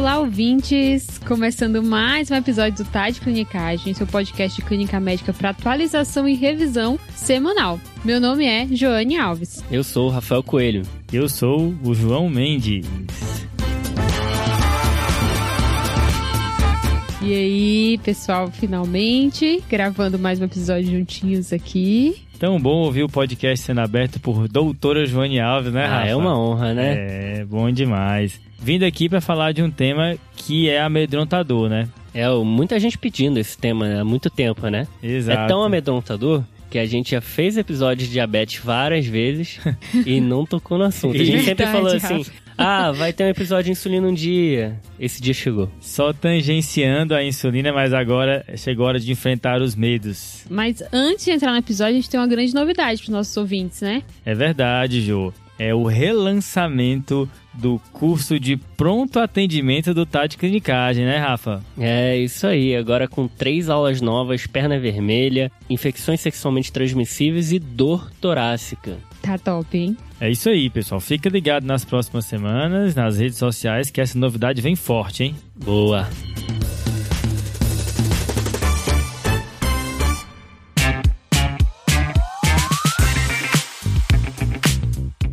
Olá, ouvintes! Começando mais um episódio do TAD Clinicagem, seu podcast de clínica médica para atualização e revisão semanal. Meu nome é Joane Alves. Eu sou o Rafael Coelho. Eu sou o João Mendes. E aí, pessoal, finalmente gravando mais um episódio juntinhos aqui. Tão bom ouvir o podcast sendo aberto por doutora Joane Alves, né, Ah, Rafa? é uma honra, né? É, bom demais. Vindo aqui para falar de um tema que é amedrontador, né? É, muita gente pedindo esse tema há muito tempo, né? Exato. É tão amedrontador que a gente já fez episódios de diabetes várias vezes e não tocou no assunto. A gente sempre falou assim. Ah, vai ter um episódio de insulina um dia. Esse dia chegou. Só tangenciando a insulina, mas agora chegou a hora de enfrentar os medos. Mas antes de entrar no episódio, a gente tem uma grande novidade para os nossos ouvintes, né? É verdade, Jô. É o relançamento do curso de pronto atendimento do Tade Clinicagem, né, Rafa? É isso aí, agora com três aulas novas: perna vermelha, infecções sexualmente transmissíveis e dor torácica. Tá top, hein? É isso aí, pessoal. Fica ligado nas próximas semanas, nas redes sociais, que essa novidade vem forte, hein? Boa!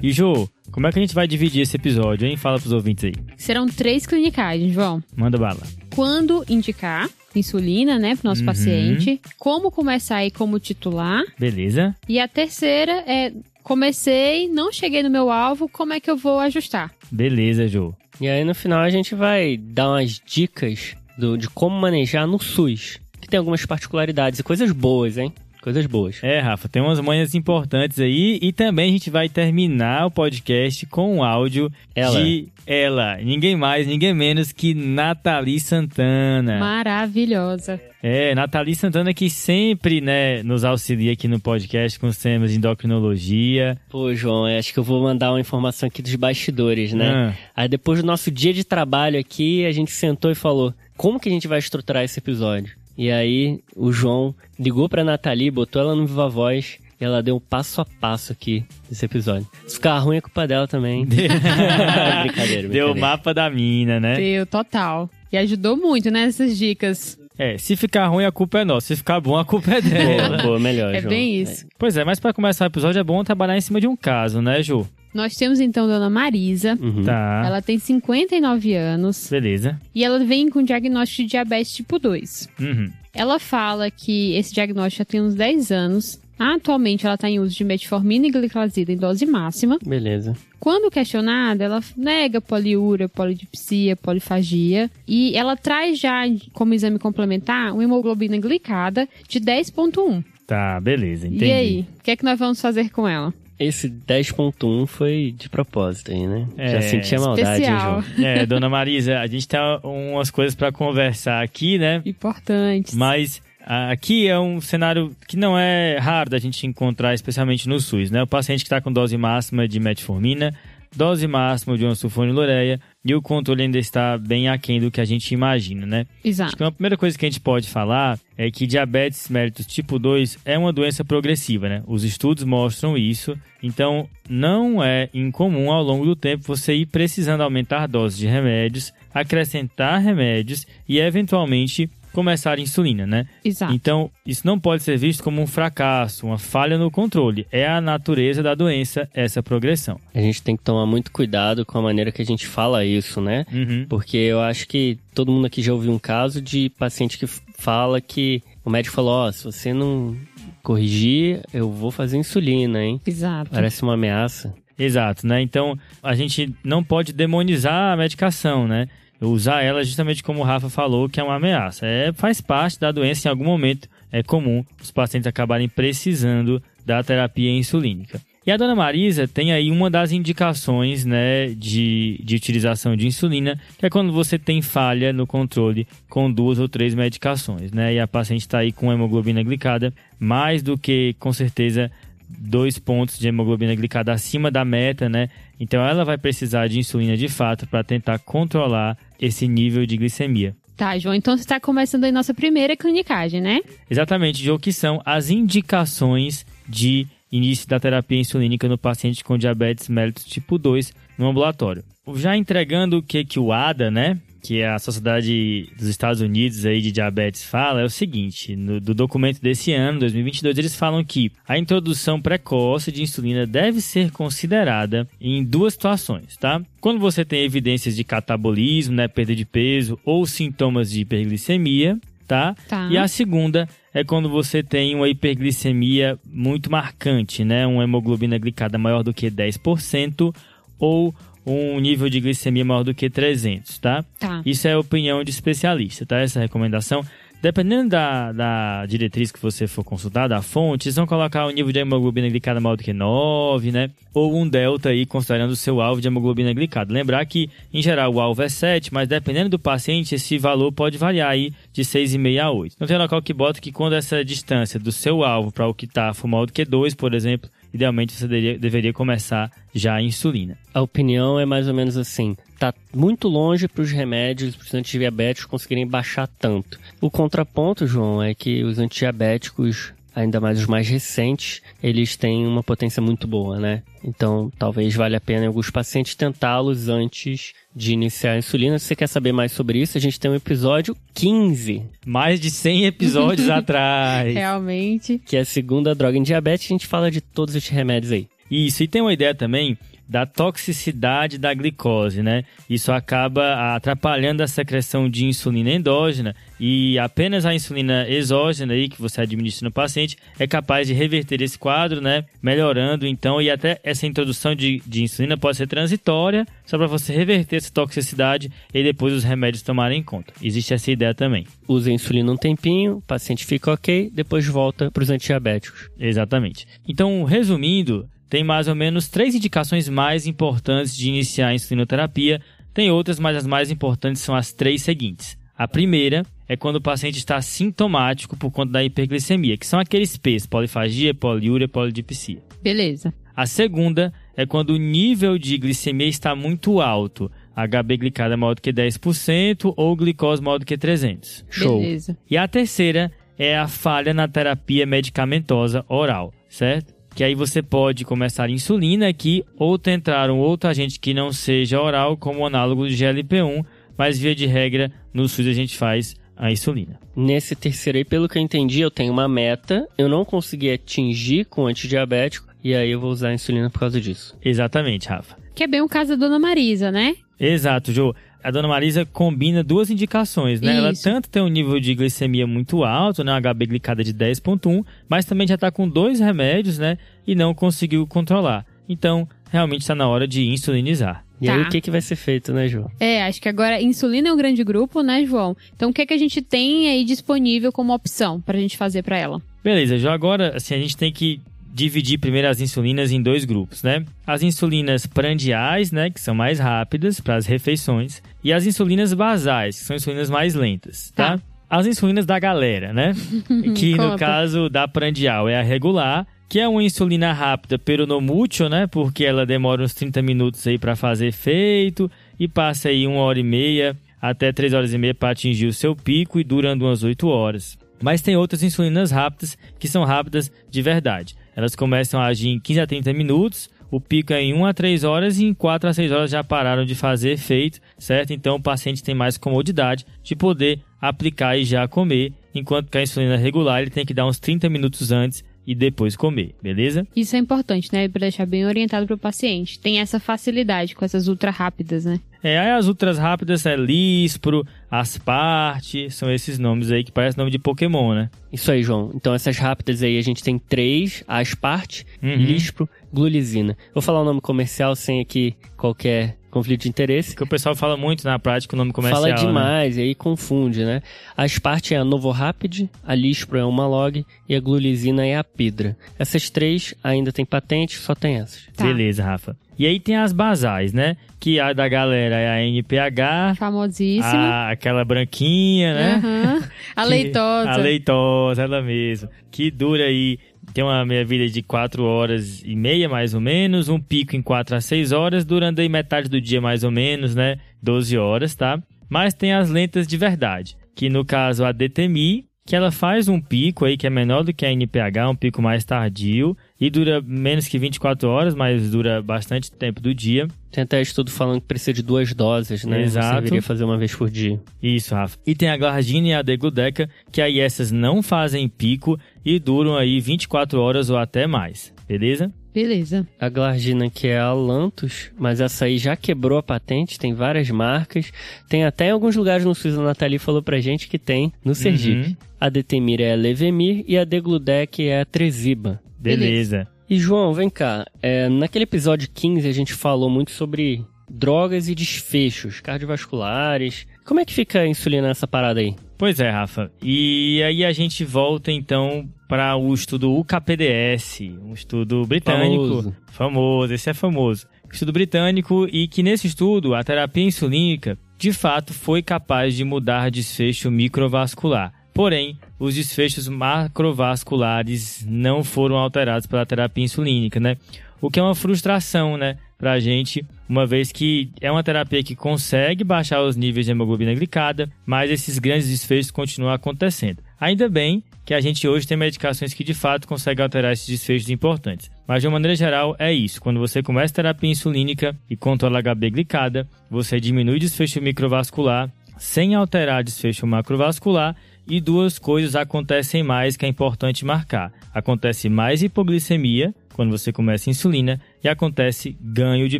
E Jô, como é que a gente vai dividir esse episódio, hein? Fala pros ouvintes aí. Serão três clinicagens, João. Manda bala. Quando indicar insulina, né, pro nosso Uhum. paciente. Como começar aí como titular. Beleza? E a terceira é comecei, não cheguei no meu alvo, como é que eu vou ajustar? Beleza, Jô. E aí no final a gente vai dar umas dicas do- de como manejar no SUS. Que tem algumas particularidades e coisas boas, hein? Coisas boas. É, Rafa, tem umas manhas importantes aí e também a gente vai terminar o podcast com um áudio Ela. de ela, ninguém mais, ninguém menos que Nathalie Santana. Maravilhosa. É, Nathalie Santana que sempre, né, nos auxilia aqui no podcast com os temas de endocrinologia. Pô, João, eu acho que eu vou mandar uma informação aqui dos bastidores, né? Ah. Aí depois do nosso dia de trabalho aqui, a gente sentou e falou: como que a gente vai estruturar esse episódio? E aí o João ligou pra Nathalie, botou ela no Viva Voz e ela deu um passo a passo aqui desse episódio. Se ficar ruim é culpa dela também. brincadeira, brincadeira. Deu o mapa da mina, né? Deu, total. E ajudou muito, né, essas dicas. É, se ficar ruim a culpa é nossa, se ficar bom a culpa é dela. Boa, boa, melhor, É João. bem isso. pois é, mas para começar o episódio é bom trabalhar em cima de um caso, né, Ju? Nós temos então Dona Marisa. Uhum. Tá. Ela tem 59 anos Beleza. e ela vem com diagnóstico de diabetes tipo 2. Uhum. Ela fala que esse diagnóstico já tem uns 10 anos. Atualmente ela está em uso de metformina e gliclazida em dose máxima. Beleza. Quando questionada, ela nega poliúria, polidipsia, polifagia e ela traz já como exame complementar uma hemoglobina glicada de 10.1. Tá, beleza, entendi. E aí, o que é que nós vamos fazer com ela? Esse 10.1 foi de propósito aí, né? É, Já senti a maldade, hein. João? É, dona Marisa, a gente tem umas coisas para conversar aqui, né? Importantes. Mas aqui é um cenário que não é raro da gente encontrar, especialmente no SUS, né? O paciente que está com dose máxima de metformina, dose máxima de uma sulfonilureia e o controle ainda está bem aquém do que a gente imagina, né? Acho Exato. que uma primeira coisa que a gente pode falar é que diabetes mellitus tipo 2 é uma doença progressiva, né? Os estudos mostram isso. Então, não é incomum ao longo do tempo você ir precisando aumentar doses de remédios, acrescentar remédios e eventualmente começar insulina, né? Exato. Então, isso não pode ser visto como um fracasso, uma falha no controle. É a natureza da doença essa progressão. A gente tem que tomar muito cuidado com a maneira que a gente fala isso, né? Uhum. Porque eu acho que todo mundo aqui já ouviu um caso de paciente que fala que o médico falou: Ó, se você não corrigir, eu vou fazer insulina, hein? Exato. Parece uma ameaça. Exato, né? Então, a gente não pode demonizar a medicação, né? Usar ela justamente como o Rafa falou, que é uma ameaça. É, faz parte da doença, em algum momento é comum os pacientes acabarem precisando da terapia insulínica. E a dona Marisa tem aí uma das indicações né, de, de utilização de insulina, que é quando você tem falha no controle com duas ou três medicações, né? E a paciente está aí com hemoglobina glicada mais do que, com certeza, dois pontos de hemoglobina glicada acima da meta, né? Então ela vai precisar de insulina de fato para tentar controlar esse nível de glicemia. Tá, João, então você está começando aí nossa primeira clinicagem, né? Exatamente, Joe, que são as indicações de início da terapia insulínica no paciente com diabetes mellitus tipo 2 no ambulatório. Já entregando o que que o ADA, né, que a Sociedade dos Estados Unidos aí de Diabetes fala é o seguinte, no, do documento desse ano, 2022, eles falam que a introdução precoce de insulina deve ser considerada em duas situações, tá? Quando você tem evidências de catabolismo, né, perda de peso ou sintomas de hiperglicemia, tá? Tá. E a segunda é quando você tem uma hiperglicemia muito marcante, né? Uma hemoglobina glicada maior do que 10% ou um nível de glicemia maior do que 300, tá? Tá. Isso é a opinião de especialista, tá? Essa recomendação. Dependendo da, da diretriz que você for consultar, da fonte, eles vão colocar o nível de hemoglobina glicada maior do que 9, né? Ou um delta aí, considerando o seu alvo de hemoglobina glicada. Lembrar que, em geral, o alvo é 7, mas dependendo do paciente, esse valor pode variar aí de 6,5 a 8. Então tem local que bota que quando essa distância do seu alvo para o que está for maior do que 2, por exemplo, idealmente você deveria, deveria começar já a insulina. A opinião é mais ou menos assim: tá muito longe para os remédios, para os antidiabéticos conseguirem baixar tanto. O contraponto, João, é que os antidiabéticos, ainda mais os mais recentes, eles têm uma potência muito boa, né? Então, talvez valha a pena em alguns pacientes tentá-los antes de iniciar a insulina. Se você quer saber mais sobre isso, a gente tem um episódio 15, Mais de 100 episódios atrás. Realmente. que é a segunda droga em diabetes. A gente fala de todos esses remédios aí. Isso, e tem uma ideia também da toxicidade da glicose, né? Isso acaba atrapalhando a secreção de insulina endógena e apenas a insulina exógena aí que você administra no paciente é capaz de reverter esse quadro, né? Melhorando então, e até essa introdução de, de insulina pode ser transitória, só para você reverter essa toxicidade e depois os remédios tomarem conta. Existe essa ideia também. Usa a insulina um tempinho, o paciente fica ok, depois volta para os antidiabéticos. Exatamente. Então, resumindo, tem mais ou menos três indicações mais importantes de iniciar a insulinoterapia. Tem outras, mas as mais importantes são as três seguintes. A primeira é quando o paciente está sintomático por conta da hiperglicemia, que são aqueles P's, polifagia, poliúria, polidipsia. Beleza. A segunda é quando o nível de glicemia está muito alto, HB glicada maior do que 10% ou glicose maior do que 300. Show. Beleza. E a terceira é a falha na terapia medicamentosa oral, certo? Que aí você pode começar insulina aqui ou tentar um outro agente que não seja oral, como o análogo de GLP-1, mas via de regra no SUS a gente faz a insulina. Nesse terceiro aí, pelo que eu entendi, eu tenho uma meta, eu não consegui atingir com o antidiabético, e aí eu vou usar a insulina por causa disso. Exatamente, Rafa. Que é bem o caso da Dona Marisa, né? Exato, Jô. A dona Marisa combina duas indicações, né? Ela Isso. tanto tem um nível de glicemia muito alto, né? Um HB glicada de 10.1, mas também já está com dois remédios, né? E não conseguiu controlar. Então, realmente está na hora de insulinizar. E Tá. aí o que, que vai ser feito, né, João? É, acho que agora insulina é um grande grupo, né, João? Então o que, que a gente tem aí disponível como opção pra gente fazer pra ela? Beleza, já agora, assim, a gente tem que dividir primeiro as insulinas em dois grupos, né? As insulinas prandiais, né, que são mais rápidas para as refeições, e as insulinas basais, que são insulinas mais lentas, tá? Tá. As insulinas da galera, né? que no caso da prandial é a regular, que é uma insulina rápida, pero no mútil, né? Porque ela demora uns 30 minutos aí para fazer efeito e passa aí uma hora e meia até 3 horas e meia para atingir o seu pico e durando umas 8 horas. Mas tem outras insulinas rápidas que são rápidas de verdade. Elas começam a agir em 15 a 30 minutos, o pico é em 1 a 3 horas e em 4 a 6 horas já pararam de fazer efeito, certo? Então o paciente tem mais comodidade de poder aplicar e já comer, enquanto que a insulina regular ele tem que dar uns 30 minutos antes e depois comer, beleza? Isso é importante, né? Pra deixar bem orientado pro paciente. Tem essa facilidade com essas ultra rápidas, né? É, aí as ultras rápidas é Lispro, Asparte, são esses nomes aí que parecem nome de Pokémon, né? Isso aí, João. Então essas rápidas aí a gente tem três, Asparte, Uhum. Lispro, Glulizina. Vou falar o nome comercial sem aqui qualquer conflito de interesse. Que o pessoal fala muito na prática o nome comercial, Fala né? demais e aí confunde, né? A Asparte é a Novorapid, a Lispro é uma Log e a Glulizina é a Pidra. Essas três ainda tem patente, só tem essas. Tá. Beleza, Rafa. E aí tem as basais, né? Que a da galera é a NPH, Famosíssima. a, aquela branquinha, né? Aham. A Que- leitosa. A leitosa, ela mesma. Que dura aí, tem uma meia-vida de 4 horas e meia, mais ou menos. Um pico em 4 a 6 horas, durando aí metade do dia, mais ou menos, né? 12 horas, tá? Mas tem as lentas de verdade. Que no caso a DTMI, que ela faz um pico aí que é menor do que a NPH, um pico mais tardio, e dura menos que 24 horas, mas dura bastante tempo do dia. Tem até estudo falando que precisa de duas doses, né? Exato. Você deveria fazer uma vez por dia. Isso, Rafa. E tem a glargina e a degludeca, que aí essas não fazem pico e duram aí 24 horas ou até mais, beleza? Beleza. A glargina que é a Lantus, mas essa aí já quebrou a patente, tem várias marcas. Tem até em alguns lugares no SUS, a Nathalie falou pra gente que tem no Sergipe. Uhum. A Detemir é a Levemir e a Degludec é a Tresiba. Beleza. E João, vem cá. É, naquele episódio 15 a gente falou muito sobre drogas e desfechos cardiovasculares. Como é que fica a insulina nessa parada aí? Pois é, Rafa. E aí a gente volta então para o estudo UKPDS, um estudo britânico. Famoso. Famoso, esse é famoso. Estudo britânico e que nesse estudo a terapia insulínica de fato foi capaz de mudar desfecho microvascular. Porém, os desfechos macrovasculares não foram alterados pela terapia insulínica, né? O que é uma frustração, né, pra gente, uma vez que é uma terapia que consegue baixar os níveis de hemoglobina glicada, mas esses grandes desfechos continuam acontecendo. Ainda bem que a gente hoje tem medicações que de fato conseguem alterar esses desfechos importantes. Mas de uma maneira geral é isso. Quando você começa a terapia insulínica e controla HB glicada, você diminui o desfecho microvascular sem alterar desfecho macrovascular e duas coisas acontecem mais que é importante marcar. Acontece mais hipoglicemia quando você começa a insulina e acontece ganho de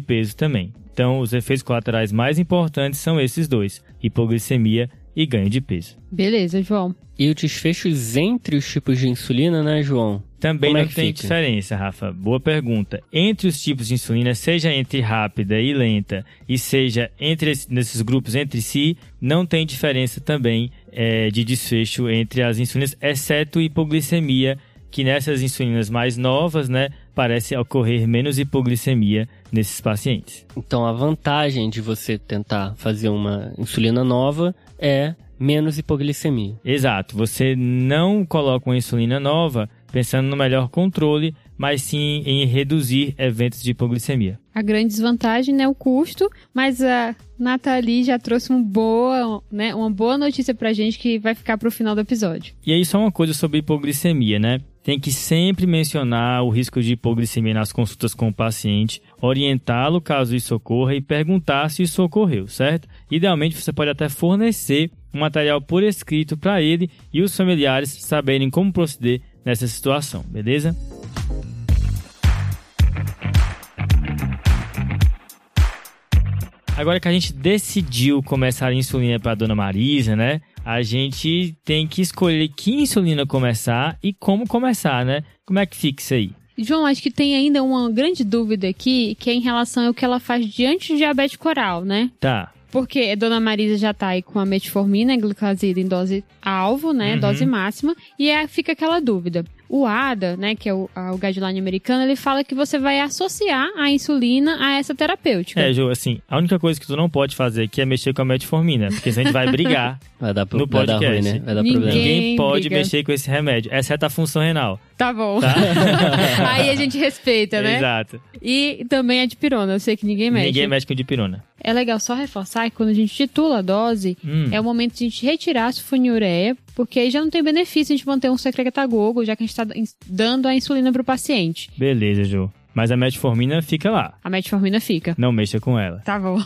peso também. Então, os efeitos colaterais mais importantes são esses dois: hipoglicemia e ganho de peso. Beleza, João. E os desfechos entre os tipos de insulina, né, João? Também Como é não que tem fica? diferença, Rafa. Boa pergunta. Entre os tipos de insulina, seja entre rápida e lenta, e seja entre esse- nesses grupos entre si, não tem diferença também é, de desfecho entre as insulinas, exceto hipoglicemia, que nessas insulinas mais novas, né, parece ocorrer menos hipoglicemia nesses pacientes. Então a vantagem de você tentar fazer uma insulina nova é menos hipoglicemia. Exato, você não coloca uma insulina nova pensando no melhor controle, mas sim em reduzir eventos de hipoglicemia. A grande desvantagem é o custo, mas a Nathalie já trouxe uma boa, né, uma boa notícia pra gente que vai ficar pro final do episódio. E aí, só uma coisa sobre hipoglicemia, né? Tem que sempre mencionar o risco de hipoglicemia nas consultas com o paciente, orientá-lo caso isso ocorra e perguntar se isso ocorreu, certo? Idealmente, você pode até fornecer um material por escrito para ele e os familiares saberem como proceder nessa situação, beleza? Agora que a gente decidiu começar a insulina para dona Marisa, né? A gente tem que escolher que insulina começar e como começar, né? Como é que fica isso aí? João, acho que tem ainda uma grande dúvida aqui, que é em relação ao que ela faz diante do diabetes coral, né? Tá. Porque a dona Marisa já tá aí com a metformina glicosida em dose alvo, né? Uhum. Dose máxima. E é, fica aquela dúvida. O ADA, né, que é o, a- o guideline americano, ele fala que você vai associar a insulina a essa terapêutica. É, Ju, assim, a única coisa que tu não pode fazer aqui é mexer com a metformina, porque senão a gente vai brigar. Vai dar, pro, No vai dar ruim, podcast. né? Vai dar Ninguém- problema. Ninguém pode briga. mexer com esse remédio, exceto a função renal. Tá bom. Tá? aí a gente respeita, né? Exato. E também a dipirona, eu sei que ninguém mexe. Ninguém mexe com dipirona. É legal só reforçar que quando a gente titula a dose, Hum. é o momento de a gente retirar a sulfonilureia, porque aí já não tem benefício a gente manter um secretagogo, já que a gente está dando a insulina pro paciente. Beleza, Ju. Mas a metformina fica lá. A metformina fica. Não mexa com ela. Tá bom.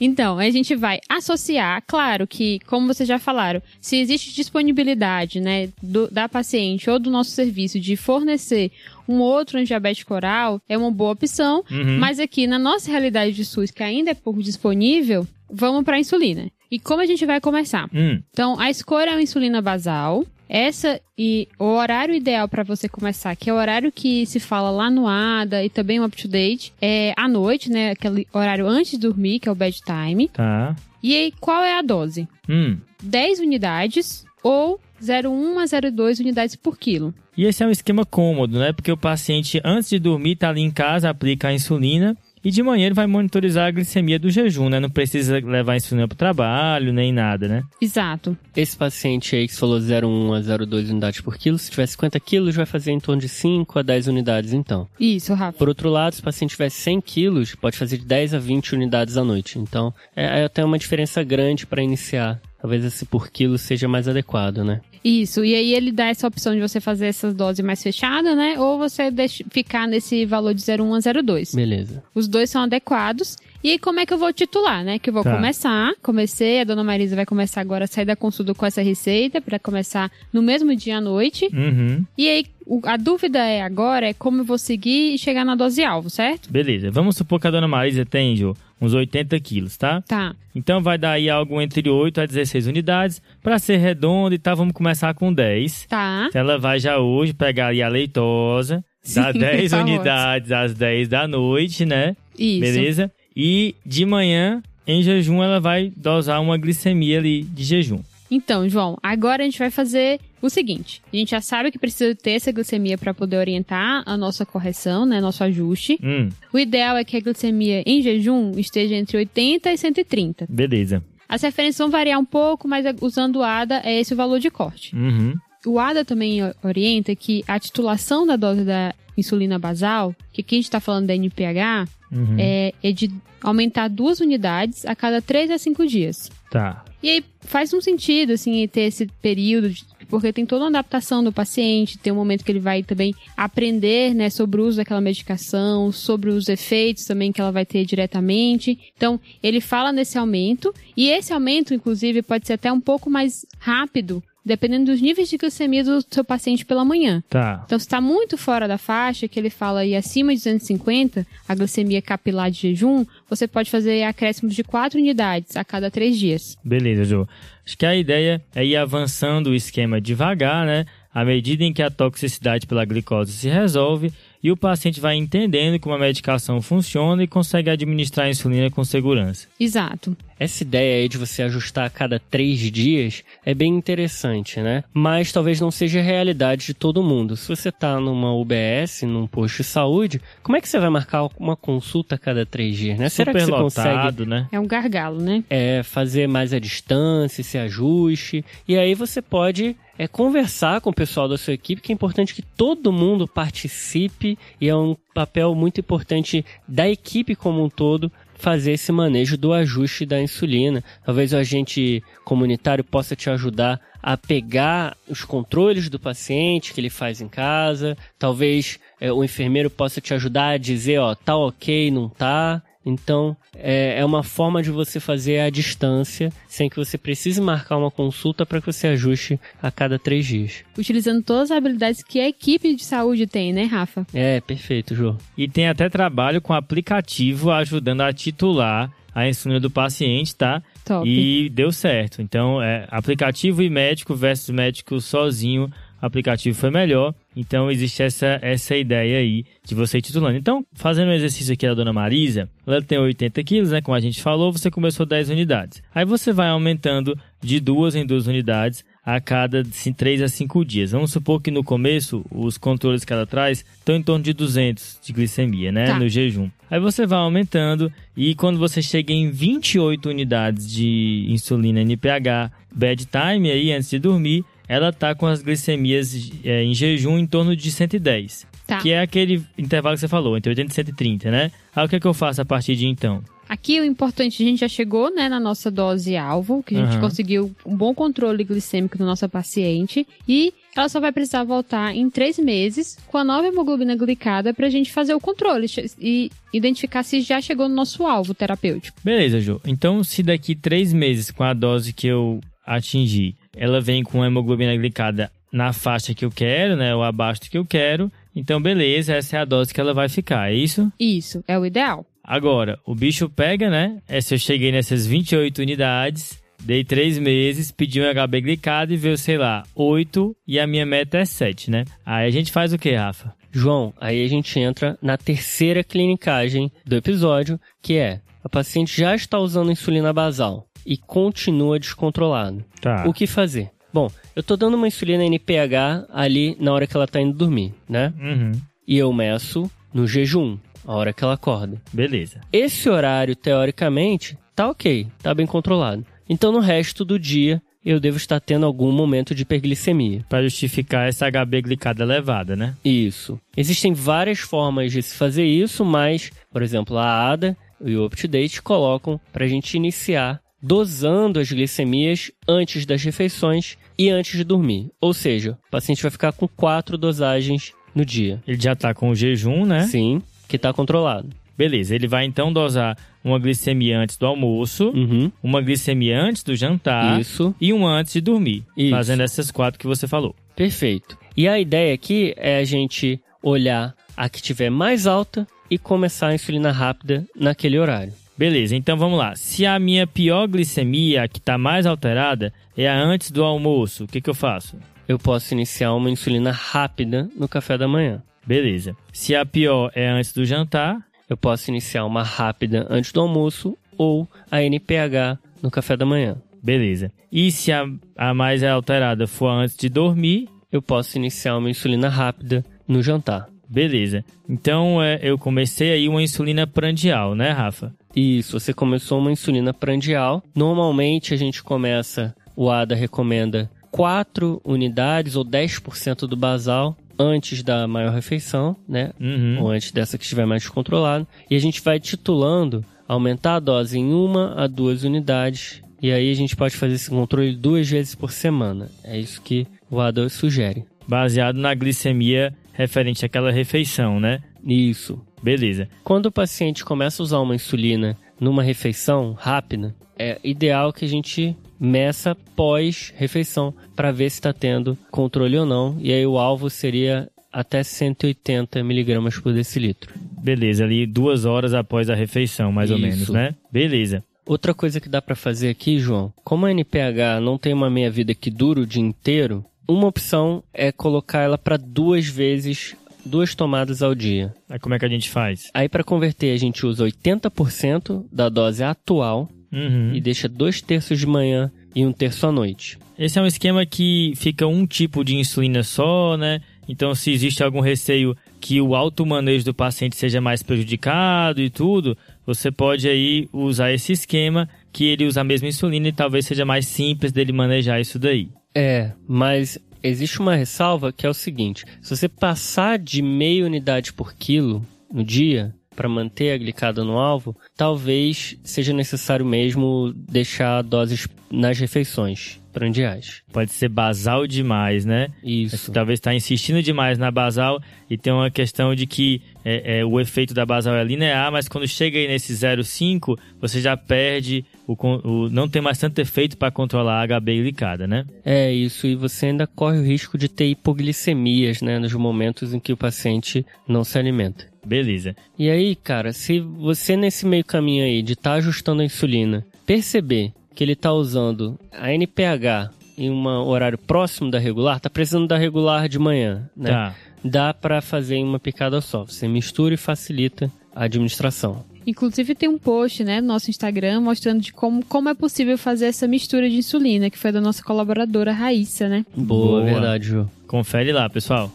Então, a gente vai associar, claro que, como vocês já falaram, se existe disponibilidade, né, do- da paciente ou do nosso serviço de fornecer um outro antidiabético oral, é uma boa opção, Uhum. mas aqui na nossa realidade de SUS, que ainda é pouco disponível, vamos para insulina. E como a gente vai começar? Hum, Então, a escolha é uma insulina basal. Essa e o horário ideal para você começar, que é o horário que se fala lá no ADA e também o up to date, é à noite, né? Aquele horário antes de dormir, que é o bedtime. tá. E aí, qual é a dose? Hum. 10 unidades ou 0,1 a 0,2 unidades por quilo. E esse é um esquema cômodo, né? Porque o paciente, antes de dormir, tá ali em casa, aplica a insulina e de manhã ele vai monitorizar a glicemia do jejum, né? Não precisa levar a insulina pro trabalho, nem nada, né? Exato. Esse paciente aí que você falou 0,1 a 0,2 unidades por quilo, se tiver 50 quilos, vai fazer em torno de 5 a 10 unidades, então. Isso, Rafa. Por outro lado, se o paciente tiver 100 quilos, pode fazer de 10 a 20 unidades à noite. Então, é, é até uma diferença grande para iniciar talvez esse por quilo seja mais adequado, né? Isso, e aí ele dá essa opção de você fazer essas doses mais fechadas, né? Ou você deixa, ficar nesse valor de 0,1 a 0,2. Beleza. Os dois são adequados. E aí, como é que eu vou titular, né? Que eu vou Tá. começar. Comecei, a dona Marisa vai começar agora a sair da consulta com essa receita para começar no mesmo dia à noite. Uhum. E aí, a dúvida é agora é como eu vou seguir e chegar na dose alvo, certo? Beleza. Vamos supor que a dona Marisa tem, Jô, uns 80 quilos, tá? Tá. Então vai dar aí algo entre 8 a 16 unidades. Pra ser redondo e tá, vamos começar com 10. Tá. Ela vai já hoje pegar ali a leitosa, Sim, 10 tá unidades às 10 da noite, né? Isso. Beleza? E de manhã, em jejum, ela vai dosar uma glicemia ali de jejum. Então, João, agora a gente vai fazer o seguinte: a gente já sabe que precisa ter essa glicemia para poder orientar a nossa correção, né, nosso ajuste. Hum, O ideal é que a glicemia em jejum esteja entre 80 e 130. beleza. As referências vão variar um pouco, mas usando o ADA é esse o valor de corte. Uhum. O ADA também orienta que a titulação da dose da insulina basal, que aqui a gente está falando da NPH, Uhum. é, é de aumentar duas unidades a cada 3 a 5 dias. Tá. E aí faz um sentido, assim, ter esse período, de- porque tem toda uma adaptação do paciente, tem um momento que ele vai também aprender, né, sobre o uso daquela medicação, sobre os efeitos também que ela vai ter diretamente. Então, ele fala nesse aumento, e esse aumento, inclusive, pode ser até um pouco mais rápido, dependendo dos níveis de glicemia do seu paciente pela manhã. Tá. Então, se está muito fora da faixa, que ele fala aí acima de 250, a glicemia capilar de jejum, você pode fazer acréscimos de 4 unidades a cada 3 dias. Beleza, Jô. Acho que a ideia é ir avançando o esquema devagar, né? À medida em que a toxicidade pela glicose se resolve e o paciente vai entendendo como a medicação funciona e consegue administrar a insulina com segurança. Exato. Essa ideia aí de você ajustar a cada três dias é bem interessante, né? Mas talvez não seja a realidade de todo mundo. Se você tá numa UBS, num posto de saúde, como é que você vai marcar uma consulta a cada três dias, né? Será que Super você consegue lotado, né? É um gargalo, né? é, fazer mais a distância, esse ajuste. E aí você pode é, conversar com o pessoal da sua equipe, que é importante que todo mundo participe e é um papel muito importante da equipe como um todo fazer esse manejo do ajuste da insulina. Talvez o agente comunitário possa te ajudar a pegar os controles do paciente que ele faz em casa. Talvez é, o enfermeiro possa te ajudar a dizer, ó, tá ok, não tá. Então, é, é uma forma de você fazer à distância, sem que você precise marcar uma consulta para que você ajuste a cada três dias. Utilizando todas as habilidades que a equipe de saúde tem, né, Rafa? É, perfeito, Jô. E tem até trabalho com aplicativo ajudando a titular a insulina do paciente, tá? Top. E deu certo. Então, é aplicativo e médico versus médico sozinho. Aplicativo foi melhor. Então, existe essa, essa ideia aí de você ir titulando. Então, fazendo um exercício aqui da dona Marisa, ela tem 80 quilos, né? Como a gente falou, você começou 10 unidades. Aí você vai aumentando de duas em duas unidades a cada assim, 3 a 5 dias. Vamos supor que no começo, os controles que ela traz estão em torno de 200 de glicemia, né? Tá. No jejum. Aí você vai aumentando e quando você chega em 28 unidades de insulina NPH bedtime aí antes de dormir, ela tá com as glicemias é, em jejum em torno de 110. Tá. Que é aquele intervalo que você falou, entre 80 e 130, né? Aí o que, é que eu faço a partir de então? Aqui o importante, a gente já chegou, né, na nossa dose alvo, que a gente Aham. conseguiu um bom controle glicêmico da nossa paciente e ela só vai precisar voltar em três meses com a nova hemoglobina glicada pra gente fazer o controle e identificar se já chegou no nosso alvo terapêutico. Beleza, Jô. Então, se daqui três meses, com a dose que eu atingir, ela vem com a hemoglobina glicada na faixa que eu quero, né? Ou abaixo do que eu quero, então beleza, essa é a dose que ela vai ficar, é isso? Isso, é o ideal. Agora, o bicho pega, né? É se eu cheguei nessas 28 unidades, dei 3 meses, pedi um HB glicado e veio, sei lá, 8 e a minha meta é 7, né? Aí a gente faz o que, Rafa? João, aí a gente entra na terceira clinicagem do episódio, que é a paciente já está usando insulina basal e continua descontrolado. Tá. O que fazer? Bom, eu tô dando uma insulina NPH ali na hora que ela tá indo dormir, né? Uhum. E eu meço no jejum, a hora que ela acorda. Beleza. Esse horário, teoricamente, tá ok, tá bem controlado. Então no resto do dia eu devo estar tendo algum momento de hiperglicemia. Pra justificar essa HB glicada elevada, né? Isso. Existem várias formas de se fazer isso, mas, por exemplo, a ADA e o UpToDate colocam para a gente iniciar dosando as glicemias antes das refeições e antes de dormir. Ou seja, o paciente vai ficar com quatro dosagens no dia. Ele já está com o jejum, né? Sim, que está controlado. Beleza, ele vai então dosar uma glicemia antes do almoço, Uhum. uma glicemia antes do jantar Isso. e uma antes de dormir. Isso. Fazendo essas quatro que você falou. Perfeito. E a ideia aqui é a gente olhar a que tiver mais alta e começar a insulina rápida naquele horário. Beleza, então vamos lá. Se a minha pior glicemia, a que está mais alterada, é a antes do almoço, o que, que eu faço? Eu posso iniciar uma insulina rápida no café da manhã. Beleza. Se a pior é antes do jantar, Eu posso iniciar uma rápida antes do almoço ou a NPH no café da manhã. beleza. E se a, a mais alterada for antes de dormir, Eu posso iniciar uma insulina rápida no jantar. beleza. Então é, eu comecei aí uma insulina prandial, né, Rafa? Isso, você começou uma insulina prandial. Normalmente a gente começa, o ADA recomenda 4 unidades ou 10% do basal antes da maior refeição, né? Uhum. Ou antes dessa que estiver mais descontrolada. E a gente vai titulando aumentar a dose em uma a duas unidades. E aí a gente pode fazer esse controle duas vezes por semana. É isso que o ADA sugere. Baseado na glicemia referente àquela refeição, né? Isso. Beleza. Quando o paciente começa a usar uma insulina numa refeição rápida, é ideal que a gente meça pós-refeição para ver se está tendo controle ou não. E aí o alvo seria até 180 miligramas por decilitro. Beleza, ali duas horas após a refeição, mais ou Isso. menos, né? Beleza. Outra coisa que dá para fazer aqui, João, como a NPH não tem uma meia-vida que dura o dia inteiro, uma opção é colocar ela para duas vezes, duas tomadas ao dia. Aí como é que a gente faz? Aí para converter a gente usa 80% da dose atual Uhum. e deixa dois terços de manhã e um terço à noite. Esse é um esquema que fica um tipo de insulina só, né? Então, se existe algum receio que o automanejo do paciente seja mais prejudicado e tudo, você pode aí usar esse esquema que ele usa a mesma insulina e talvez seja mais simples dele manejar isso daí. É, mas existe uma ressalva que é o seguinte: se você passar de meia unidade por quilo no dia para manter a glicada no alvo, talvez seja necessário mesmo deixar doses nas refeições prandiais. Pode ser basal demais, né? Isso. Talvez está insistindo demais na basal e tem uma questão de que é, é, o efeito da basal é linear, mas quando chega aí nesse 0,5, você já perde, o, o- não tem mais tanto efeito para controlar a HB glicada, né? É isso, e você ainda corre o risco de ter hipoglicemias, né, nos momentos em que o paciente não se alimenta. Beleza. E aí, cara, se você nesse meio caminho aí de estar ajustando a insulina, perceber que ele está usando a NPH em um horário próximo da regular, tá precisando da regular de manhã, né? Tá. Dá para fazer em uma picada só. Você mistura e facilita a administração. Inclusive tem um post, né, no nosso Instagram mostrando de como, como é possível fazer essa mistura de insulina, que foi da nossa colaboradora Raíssa, né? Boa, Boa. verdade, Ju. Confere lá, pessoal.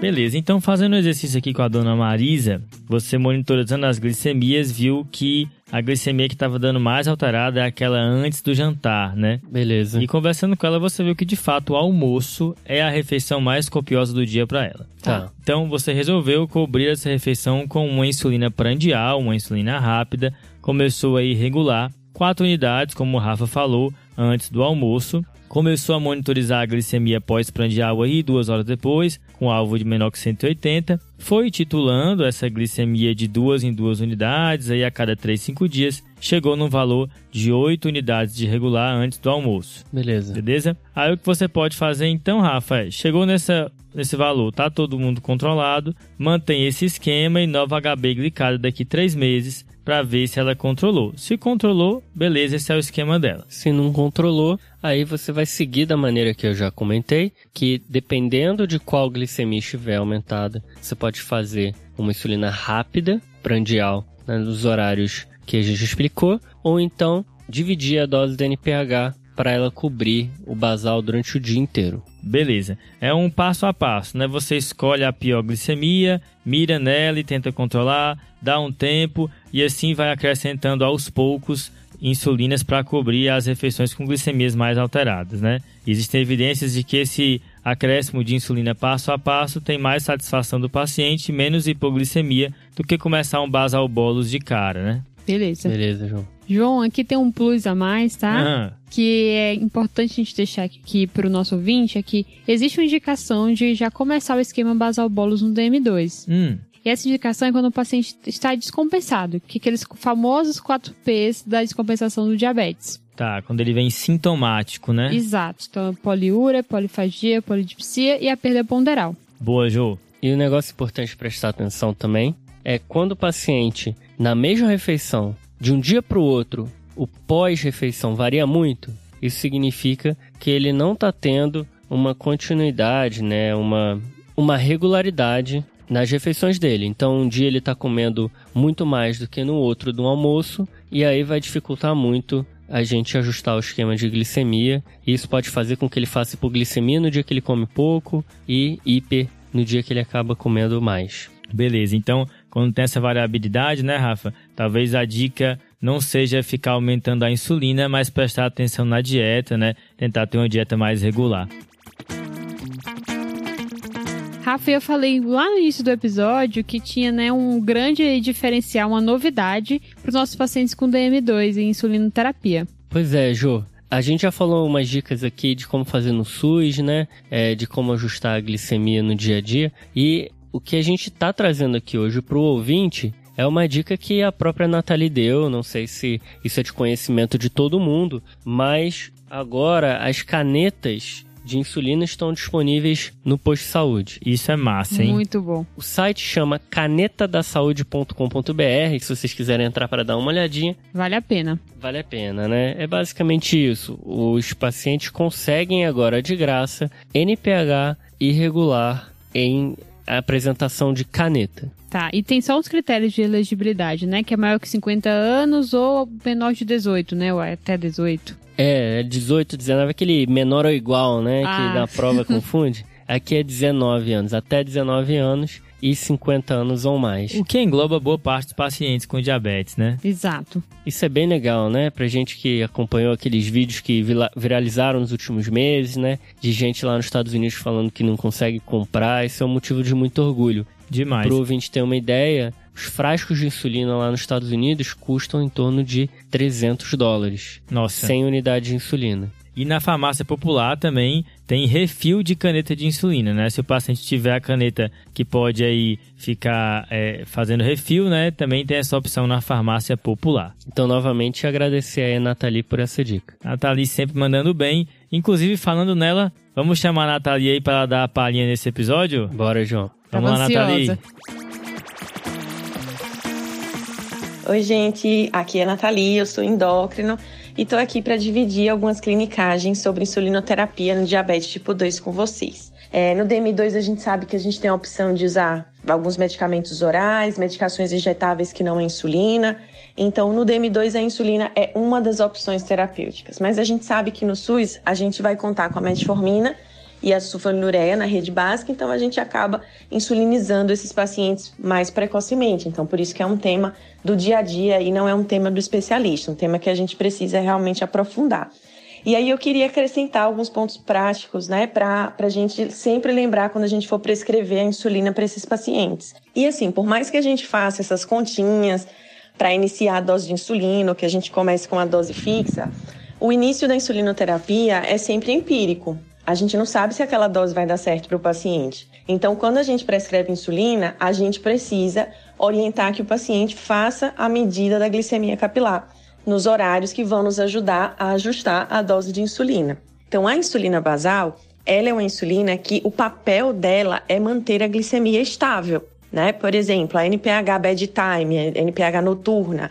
Beleza, então fazendo o exercício aqui com a dona Marisa, você monitorizando as glicemias, viu que a glicemia que estava dando mais alterada é aquela antes do jantar, né? Beleza. E conversando com ela, você viu que de fato o almoço é a refeição mais copiosa do dia para ela. Tá. Então você resolveu cobrir essa refeição com uma insulina prandial, uma insulina rápida, começou a ir regular, 4 unidades, como o Rafa falou, antes do almoço. Começou a monitorizar a glicemia pós-prandial aí, duas horas depois, com alvo de menor que 180. Foi titulando essa glicemia de duas em duas unidades, aí a cada 3, 5 dias. Chegou num valor de 8 unidades de regular antes do almoço. Beleza. Beleza? Aí o que você pode fazer então, Rafa, é, chegou nessa, nesse valor, tá todo mundo controlado, mantém esse esquema e nova HB glicada daqui 3 meses para ver se ela controlou. Se controlou, beleza, esse é o esquema dela. Se não controlou, aí você vai seguir da maneira que eu já comentei, que dependendo de qual glicemia estiver aumentada, você pode fazer uma insulina rápida, prandial, né, nos horários que a gente explicou, ou então dividir a dose de NPH para ela cobrir o basal durante o dia inteiro. Beleza. É um passo a passo, né? Você escolhe a pior glicemia, mira nela e tenta controlar, dá um tempo e assim vai acrescentando aos poucos insulinas para cobrir as refeições com glicemias mais alteradas, né? Existem evidências de que esse acréscimo de insulina passo a passo tem mais satisfação do paciente, menos hipoglicemia do que começar um basal bolos de cara, né? Beleza. Beleza, João. João, aqui tem um plus a mais, tá? Ah, Que é importante a gente deixar aqui para o nosso ouvinte, é que existe uma indicação de já começar o esquema basal bolos no DM2. hum, E essa indicação é quando o paciente está descompensado, que aqueles famosos 4 Ps da descompensação do diabetes. tá, quando ele vem sintomático, né? Exato. Então, poliúria, polifagia, polidipsia e a perda ponderal. Boa, Jô. E um negócio importante prestar atenção também é quando o paciente, na mesma refeição, de um dia para o outro, o pós-refeição varia muito, isso significa que ele não está tendo uma continuidade, né, uma, uma regularidade nas refeições dele. Então, um dia ele está comendo muito mais do que no outro do almoço, e aí vai dificultar muito a gente ajustar o esquema de glicemia. Isso pode fazer com que ele faça hipoglicemia no dia que ele come pouco e hiper no dia que ele acaba comendo mais. Beleza, então, quando tem essa variabilidade, né, Rafa? Talvez a dica não seja ficar aumentando a insulina, mas prestar atenção na dieta, né? Tentar ter uma dieta mais regular. Rafa, eu falei lá no início do episódio que tinha né, um grande diferencial, uma novidade para os nossos pacientes com DM2 e insulinoterapia. Pois é, Jô. A gente já falou umas dicas aqui de como fazer no SUS, né? É, de como ajustar a glicemia no dia a dia. E o que a gente está trazendo aqui hoje para o ouvinte é uma dica que a própria Nathalie deu. Não sei se isso é de conhecimento de todo mundo, mas agora as canetas de insulina estão disponíveis no posto de saúde. Isso é massa, hein? Muito bom. O site chama canetadasaude.com.br. Se vocês quiserem entrar para dar uma olhadinha, Vale a pena. Vale a pena, né? É basicamente isso. Os pacientes conseguem agora de graça NPH irregular em apresentação de caneta. Tá, e tem só os critérios de elegibilidade, né? Que é maior que 50 anos ou menor de 18, né? Ou até 18. É, 18, 19, aquele menor ou igual, né? Ah. Que na prova confunde. Aqui é 19 anos, até 19 anos e 50 anos ou mais. O que engloba boa parte dos pacientes com diabetes, né? Exato. Isso é bem legal, né? Pra gente que acompanhou aqueles vídeos que viralizaram nos últimos meses, né? De gente lá nos Estados Unidos falando que não consegue comprar. Isso é um motivo de muito orgulho. Demais. Pro ouvinte ter uma ideia, os frascos de insulina lá nos Estados Unidos custam em torno de 300 dólares. Nossa. 100 unidades de insulina. E na farmácia popular também tem refil de caneta de insulina, né? Se o paciente tiver a caneta que pode aí ficar é, fazendo refil, né? Também tem essa opção na farmácia popular. Então, novamente, agradecer aí a Nathalie por essa dica. A Nathalie sempre mandando bem. Inclusive, falando nela, vamos chamar a Nathalie aí para ela dar a palhinha nesse episódio? Bora, João. Vamos Tava lá, Nathalie. Oi, gente, aqui é a Nathalie, eu sou endócrino e tô aqui para dividir algumas clinicagens sobre insulinoterapia no diabetes tipo 2 com vocês. É, no DM2 a gente sabe que a gente tem a opção de usar alguns medicamentos orais, medicações injetáveis que não é insulina. Então, no DM2 a insulina é uma das opções terapêuticas, mas a gente sabe que no SUS a gente vai contar com a metformina e a sulfonilureia na rede básica, então a gente acaba insulinizando esses pacientes mais precocemente. Então, por isso que é um tema do dia a dia e não é um tema do especialista, um tema que a gente precisa realmente aprofundar. E aí eu queria acrescentar alguns pontos práticos, né, para a gente sempre lembrar quando a gente for prescrever a insulina para esses pacientes. E assim, por mais que a gente faça essas continhas para iniciar a dose de insulina, que a gente comece com a dose fixa, o início da insulinoterapia é sempre empírico. A gente não sabe se aquela dose vai dar certo para o paciente. Então, quando a gente prescreve insulina, a gente precisa orientar que o paciente faça a medida da glicemia capilar nos horários que vão nos ajudar a ajustar a dose de insulina. Então, a insulina basal, ela é uma insulina que o papel dela é manter a glicemia estável, né? Por exemplo, a NPH bedtime, a NPH noturna,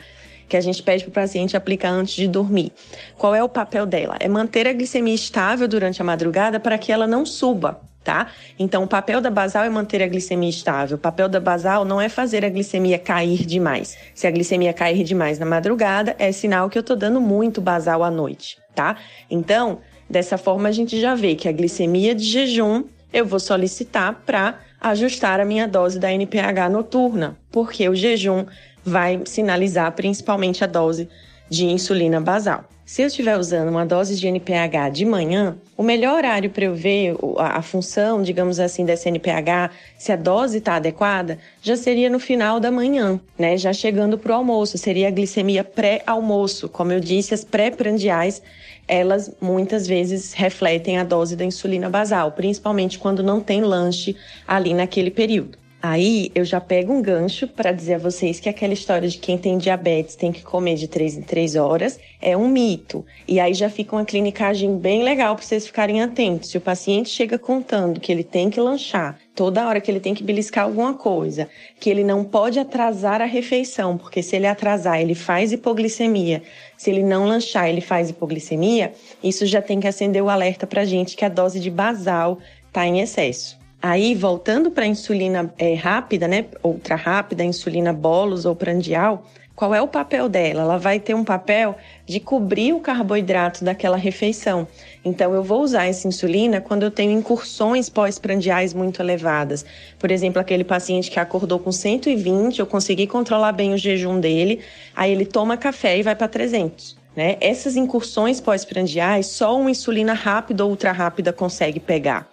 que a gente pede para o paciente aplicar antes de dormir. Qual é o papel dela? É manter a glicemia estável durante a madrugada para que ela não suba, tá? Então, o papel da basal é manter a glicemia estável. O papel da basal não é fazer a glicemia cair demais. Se a glicemia cair demais na madrugada, é sinal que eu estou dando muito basal à noite, tá? Então, dessa forma, a gente já vê que a glicemia de jejum eu vou solicitar para ajustar a minha dose da NPH noturna, porque o jejum vai sinalizar principalmente a dose de insulina basal. Se eu estiver usando uma dose de NPH de manhã, o melhor horário para eu ver a, função, digamos assim, dessa NPH, se a dose está adequada, já seria no final da manhã, né? Já chegando para o almoço, seria a glicemia pré-almoço. Como eu disse, as pré-prandiais, elas muitas vezes refletem a dose da insulina basal, principalmente quando não tem lanche ali naquele período. Aí eu já pego um gancho para dizer a vocês que aquela história de quem tem diabetes tem que comer de 3 em 3 horas é um mito. E aí já fica uma clinicagem bem legal para vocês ficarem atentos. Se o paciente chega contando que ele tem que lanchar toda hora que ele tem que beliscar alguma coisa, que ele não pode atrasar a refeição, porque se ele atrasar, ele faz hipoglicemia. Se ele não lanchar, ele faz hipoglicemia. Isso já tem que acender o alerta para gente que a dose de basal está em excesso. Aí, voltando para a insulina é, rápida, né, ultra rápida, insulina bolos ou prandial, qual é o papel dela? Ela vai ter um papel de cobrir o carboidrato daquela refeição. Então, eu vou usar essa insulina quando eu tenho incursões pós-prandiais muito elevadas. Por exemplo, aquele paciente que acordou com 120, eu consegui controlar bem o jejum dele, aí ele toma café e vai para 300. Né? Essas incursões pós-prandiais, só uma insulina rápida ou ultra rápida consegue pegar.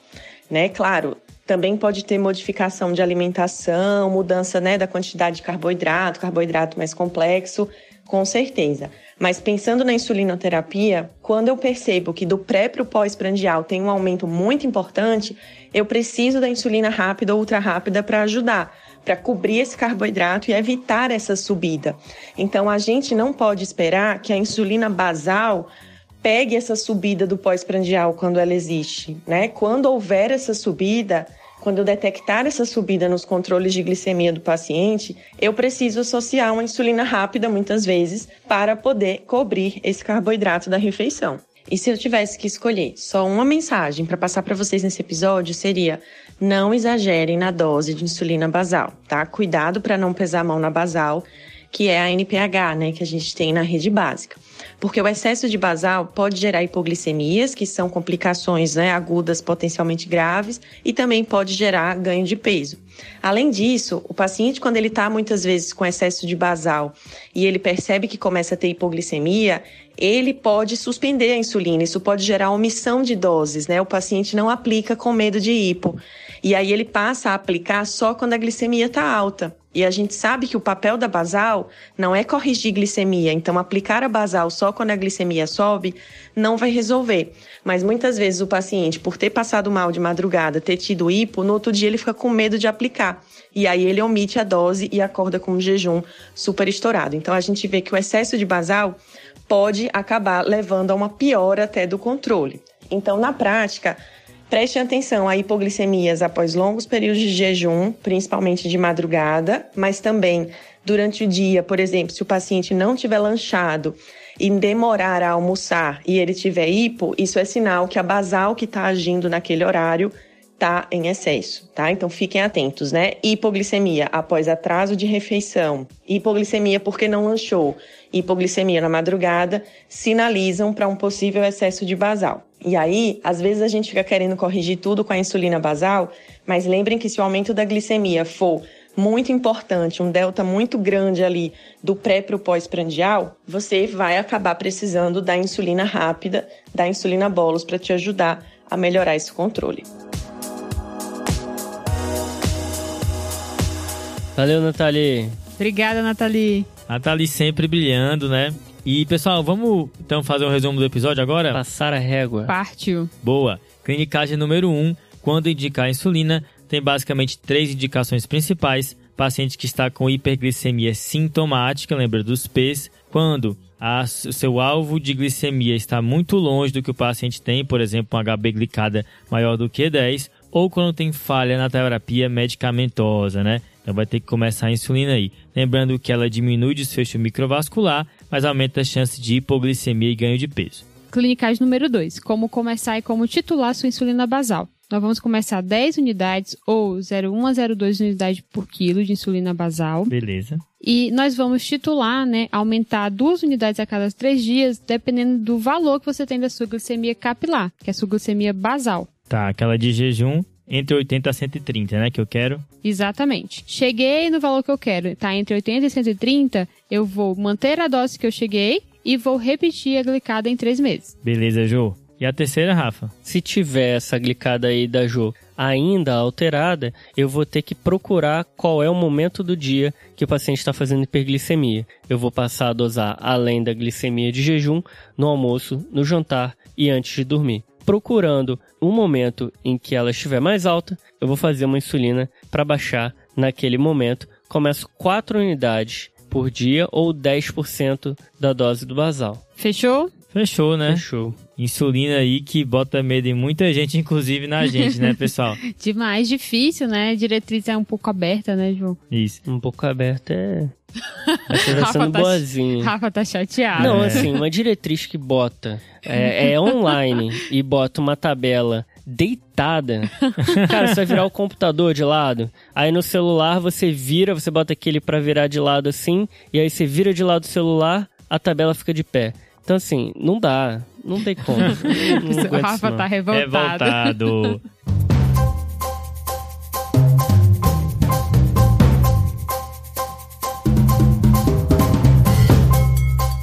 Né? Claro, também pode ter modificação de alimentação, mudança né, da quantidade de carboidrato, carboidrato mais complexo, com certeza. Mas pensando na insulinoterapia, quando eu percebo que do pré para o pós-prandial tem um aumento muito importante, eu preciso da insulina rápida ou ultra rápida para ajudar, para cobrir esse carboidrato e evitar essa subida. Então a gente não pode esperar que a insulina basal pegue essa subida do pós-prandial quando ela existe, né? Quando houver essa subida, quando eu detectar essa subida nos controles de glicemia do paciente, eu preciso associar uma insulina rápida, muitas vezes, para poder cobrir esse carboidrato da refeição. E se eu tivesse que escolher só uma mensagem para passar para vocês nesse episódio, seria: não exagerem na dose de insulina basal, tá? Cuidado para não pesar a mão na basal, que é a NPH, né, que a gente tem na rede básica porque o excesso de basal pode gerar hipoglicemias, que são complicações né, agudas potencialmente graves, e também pode gerar ganho de peso. Além disso, o paciente, quando ele está muitas vezes com excesso de basal e ele percebe que começa a ter hipoglicemia, ele pode suspender a insulina. Isso pode gerar omissão de doses, né? O paciente não aplica com medo de hipo. E aí ele passa a aplicar só quando a glicemia está alta. E a gente sabe que o papel da basal não é corrigir glicemia, então aplicar a basal só quando a glicemia sobe não vai resolver. Mas muitas vezes o paciente, por ter passado mal de madrugada, ter tido hipo, no outro dia ele fica com medo de aplicar. E aí ele omite a dose e acorda com um jejum super estourado. Então a gente vê que o excesso de basal pode acabar levando a uma piora até do controle. Então, na prática, Preste atenção a hipoglicemias após longos períodos de jejum, principalmente de madrugada, mas também durante o dia, por exemplo, se o paciente não tiver lanchado e demorar a almoçar e ele tiver hipo, isso é sinal que a basal que está agindo naquele horário está em excesso, tá? Então fiquem atentos, né? Hipoglicemia após atraso de refeição, hipoglicemia porque não lanchou, hipoglicemia na madrugada sinalizam para um possível excesso de basal. E aí, às vezes a gente fica querendo corrigir tudo com a insulina basal, mas lembrem que se o aumento da glicemia for muito importante, um delta muito grande ali do pré para o pós-prandial, você vai acabar precisando da insulina rápida, da insulina bolos para te ajudar a melhorar esse controle. Valeu, Nathalie. Obrigada, Nathalie. Nathalie sempre brilhando, né? E, pessoal, vamos então fazer um resumo do episódio agora? Passar a régua. Partiu. Boa. Clinicagem número 1. Um, quando indicar a insulina, tem basicamente três indicações principais. Paciente que está com hiperglicemia sintomática, lembra dos P's. Quando o seu alvo de glicemia está muito longe do que o paciente tem, por exemplo, um HB glicada maior do que 10, ou quando tem falha na terapia medicamentosa, né? Então vai ter que começar a insulina aí. Lembrando que ela diminui o desfecho microvascular, mas aumenta a chance de hipoglicemia e ganho de peso. Clinicais número 2. Como começar e como titular sua insulina basal. Nós vamos começar 10 unidades ou 0,1 a 0,2 unidades por quilo de insulina basal. Beleza. E nós vamos titular, né, aumentar duas unidades a cada três dias, dependendo do valor que você tem da sua glicemia capilar, que é a sua glicemia basal. Tá, aquela de jejum entre 80 a 130, né? Que eu quero. Exatamente. Cheguei no valor que eu quero, tá? Entre 80 e 130, eu vou manter a dose que eu cheguei e vou repetir a glicada em três meses. Beleza, Jô. E a terceira, Rafa? Se tiver essa glicada aí da Jo ainda alterada, eu vou ter que procurar qual é o momento do dia que o paciente está fazendo hiperglicemia. Eu vou passar a dosar além da glicemia de jejum, no almoço, no jantar e antes de dormir. Procurando um momento em que ela estiver mais alta, eu vou fazer uma insulina para baixar naquele momento. Começo 4 unidades por dia ou 10% da dose do basal. Fechou? Fechou, né? Fechou. Insulina aí que bota medo em muita gente, inclusive na gente, né, pessoal? Demais, difícil, né? A diretriz é um pouco aberta, né, João? Isso. Um pouco aberta é. Essa tá sendo tá- boazinha. Rafa tá chateado. Não, É. assim, uma diretriz que bota é, é online e bota uma tabela deitada. Cara, você vai virar o computador de lado. Aí no celular você vira, você bota aquele pra virar de lado assim, e aí você vira de lado o celular, a tabela fica de pé. Então assim, não dá, não tem como. Não, não o isso, Rafa tá revoltado. Revoltado.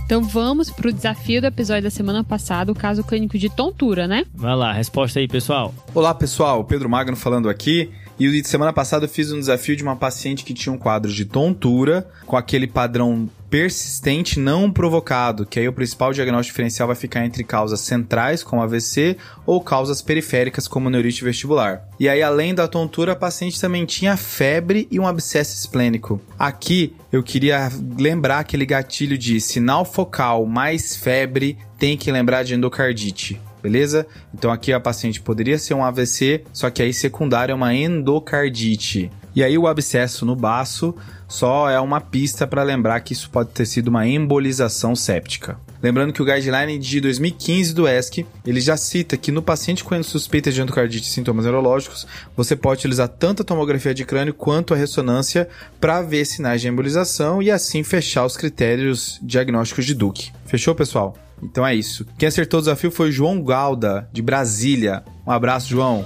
Então vamos pro desafio do episódio da semana passada, o caso clínico de tontura, né? Vai lá, resposta aí, pessoal. Olá pessoal, Pedro Magno falando aqui. E semana passada eu fiz um desafio de uma paciente que tinha um quadro de tontura com aquele padrão persistente não provocado, que aí o principal diagnóstico diferencial vai ficar entre causas centrais, como AVC, ou causas periféricas, como neurite vestibular. E aí, além da tontura, a paciente também tinha febre e um abscesso esplênico. Aqui eu queria lembrar aquele gatilho de sinal focal mais febre, tem que lembrar de endocardite beleza? Então aqui a paciente poderia ser um AVC, só que aí secundário é uma endocardite. E aí o abscesso no baço só é uma pista para lembrar que isso pode ter sido uma embolização séptica. Lembrando que o guideline de 2015 do ESC, ele já cita que no paciente com suspeita de endocardite e sintomas neurológicos, você pode utilizar tanto a tomografia de crânio quanto a ressonância para ver sinais de embolização e assim fechar os critérios diagnósticos de Duke. Fechou, pessoal? Então é isso. Quem acertou o desafio foi o João Galda, de Brasília. Um abraço, João.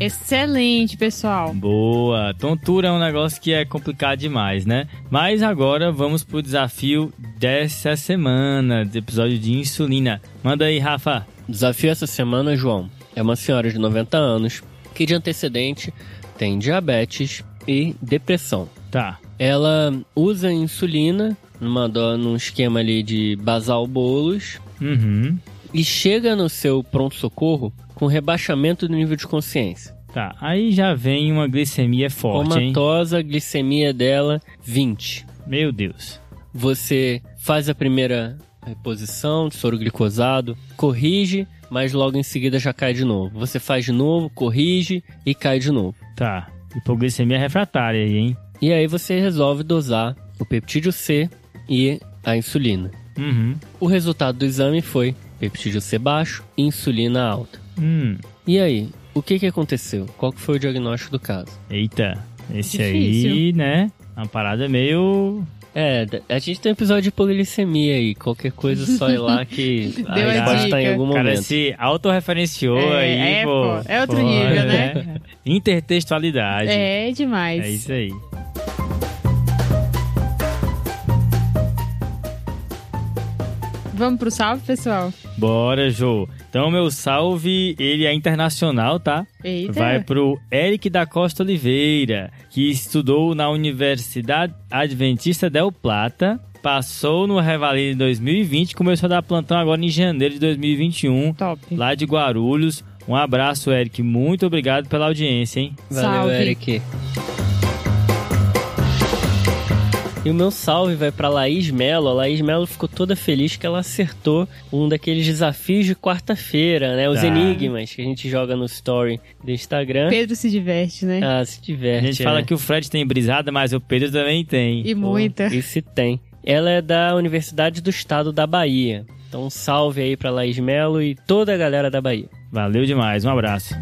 Excelente, pessoal. Boa. Tontura é um negócio que é complicado demais, né? Mas agora vamos pro desafio dessa semana, do episódio de insulina. Manda aí, Rafa. Desafio essa semana, João, é uma senhora de 90 anos que de antecedente tem diabetes e depressão. Tá. Ela usa insulina numa, num esquema ali de basal bolos Uhum. E chega no seu pronto-socorro com rebaixamento do nível de consciência. Tá. Aí já vem uma glicemia forte, hein? Comatosa, glicemia dela 20. Meu Deus. Você faz a primeira reposição de soro glicosado, corrige, mas logo em seguida já cai de novo. Você faz de novo, corrige e cai de novo. Tá. Hipoglicemia refratária aí, hein? E aí você resolve dosar o peptídeo C e a insulina. Uhum. O resultado do exame foi peptídeo C baixo insulina alta. Hum. E aí, o que, que aconteceu? Qual que foi o diagnóstico do caso? Eita. Esse Difícil. aí, né? Uma parada meio. É, a gente tem um episódio de hipoglicemia aí. Qualquer coisa só ir lá que a Deu a resposta está em algum O cara momento. se autorreferenciou É, aí, é, pô. pô. É outro nível, né? Intertextualidade. É demais. É isso aí. Vamos pro salve, pessoal? Bora, Jô. Então, meu salve, ele é internacional, tá? Eita. Vai pro Eric da Costa Oliveira, que estudou na Universidade Adventista Del Plata, passou no Revalida em 2020, começou a dar plantão agora em janeiro de 2021, Top. lá de Guarulhos. Um abraço, Eric. Muito obrigado pela audiência, hein? Valeu, Salve. Eric. E o meu salve vai pra Laís Melo. A Laís Melo ficou toda feliz que ela acertou um daqueles desafios de quarta-feira, né? Os Tá. enigmas que a gente joga no story do Instagram. Pedro se diverte, né? Ah, se A diverte. gente fala é. que o Fred tem brisada, mas o Pedro também tem. E muita. E se tem. Ela é da Universidade do Estado da Bahia. Então, um salve aí pra Laís Melo e toda a galera da Bahia. Valeu demais, um abraço.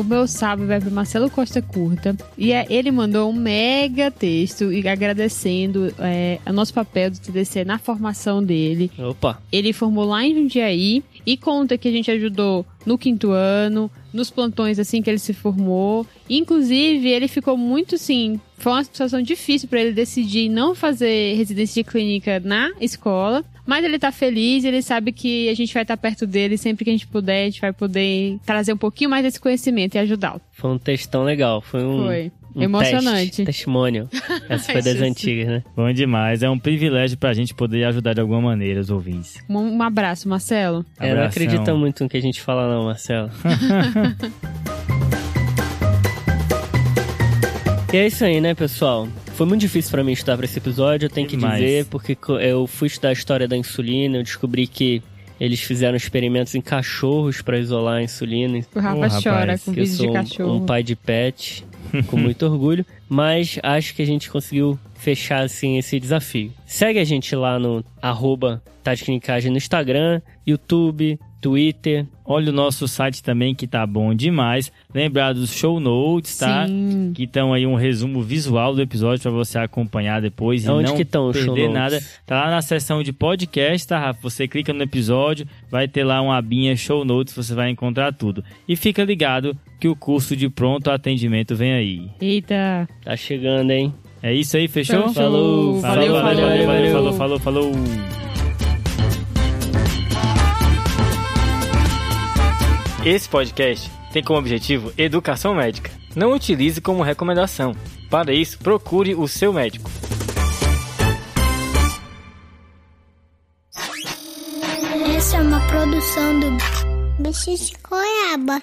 O meu salve vai pro Marcelo Costa Curta. E é, ele mandou um mega texto e agradecendo é, o nosso papel do TDC na formação dele. Opa! Ele formou lá em Jundiaí e conta que a gente ajudou no quinto ano, nos plantões assim que ele se formou. Inclusive, ele ficou muito sim. Foi uma situação difícil para ele decidir não fazer residência de clínica na escola, mas ele tá feliz, ele sabe que a gente vai estar perto dele sempre que a gente puder, a gente vai poder trazer um pouquinho mais desse conhecimento e ajudá-lo. Foi um textão legal, foi um. Foi. um Emocionante. teste, testemunho. Essa foi das antigas, né? Bom demais. É um privilégio pra gente poder ajudar de alguma maneira os ouvintes. Um, um abraço, Marcelo. É, não acredita muito no que a gente fala, não, Marcelo. e é isso aí, né, pessoal? Foi muito difícil pra mim estudar pra esse episódio, eu tenho Demais. que dizer, porque eu fui estudar a história da insulina, eu descobri que eles fizeram experimentos em cachorros pra isolar a insulina. O Rafa rapaz, chora com vídeo sou de um- cachorro. um pai de pet, com muito orgulho, mas acho que a gente conseguiu fechar assim esse desafio. Segue a gente lá no arroba no Instagram, YouTube, Twitter. Olha o nosso site também que tá bom demais. Lembrar dos show notes, tá? Sim. Que estão aí um resumo visual do episódio pra você acompanhar depois e Onde não que show perder notes? nada. Tá lá na seção de podcast, tá, Rafa? Você clica no episódio, vai ter lá uma abinha show notes, você vai encontrar tudo. E fica ligado que o curso de pronto atendimento vem aí. Eita. Tá chegando, hein? É isso aí, fechou? Fechou. Falou, Valeu, valeu, valeu, valeu, valeu. falou, falou, falou. Esse podcast tem como objetivo educação médica. Não utilize como recomendação. Para isso, procure o seu médico. Essa é uma produção do Bicho de.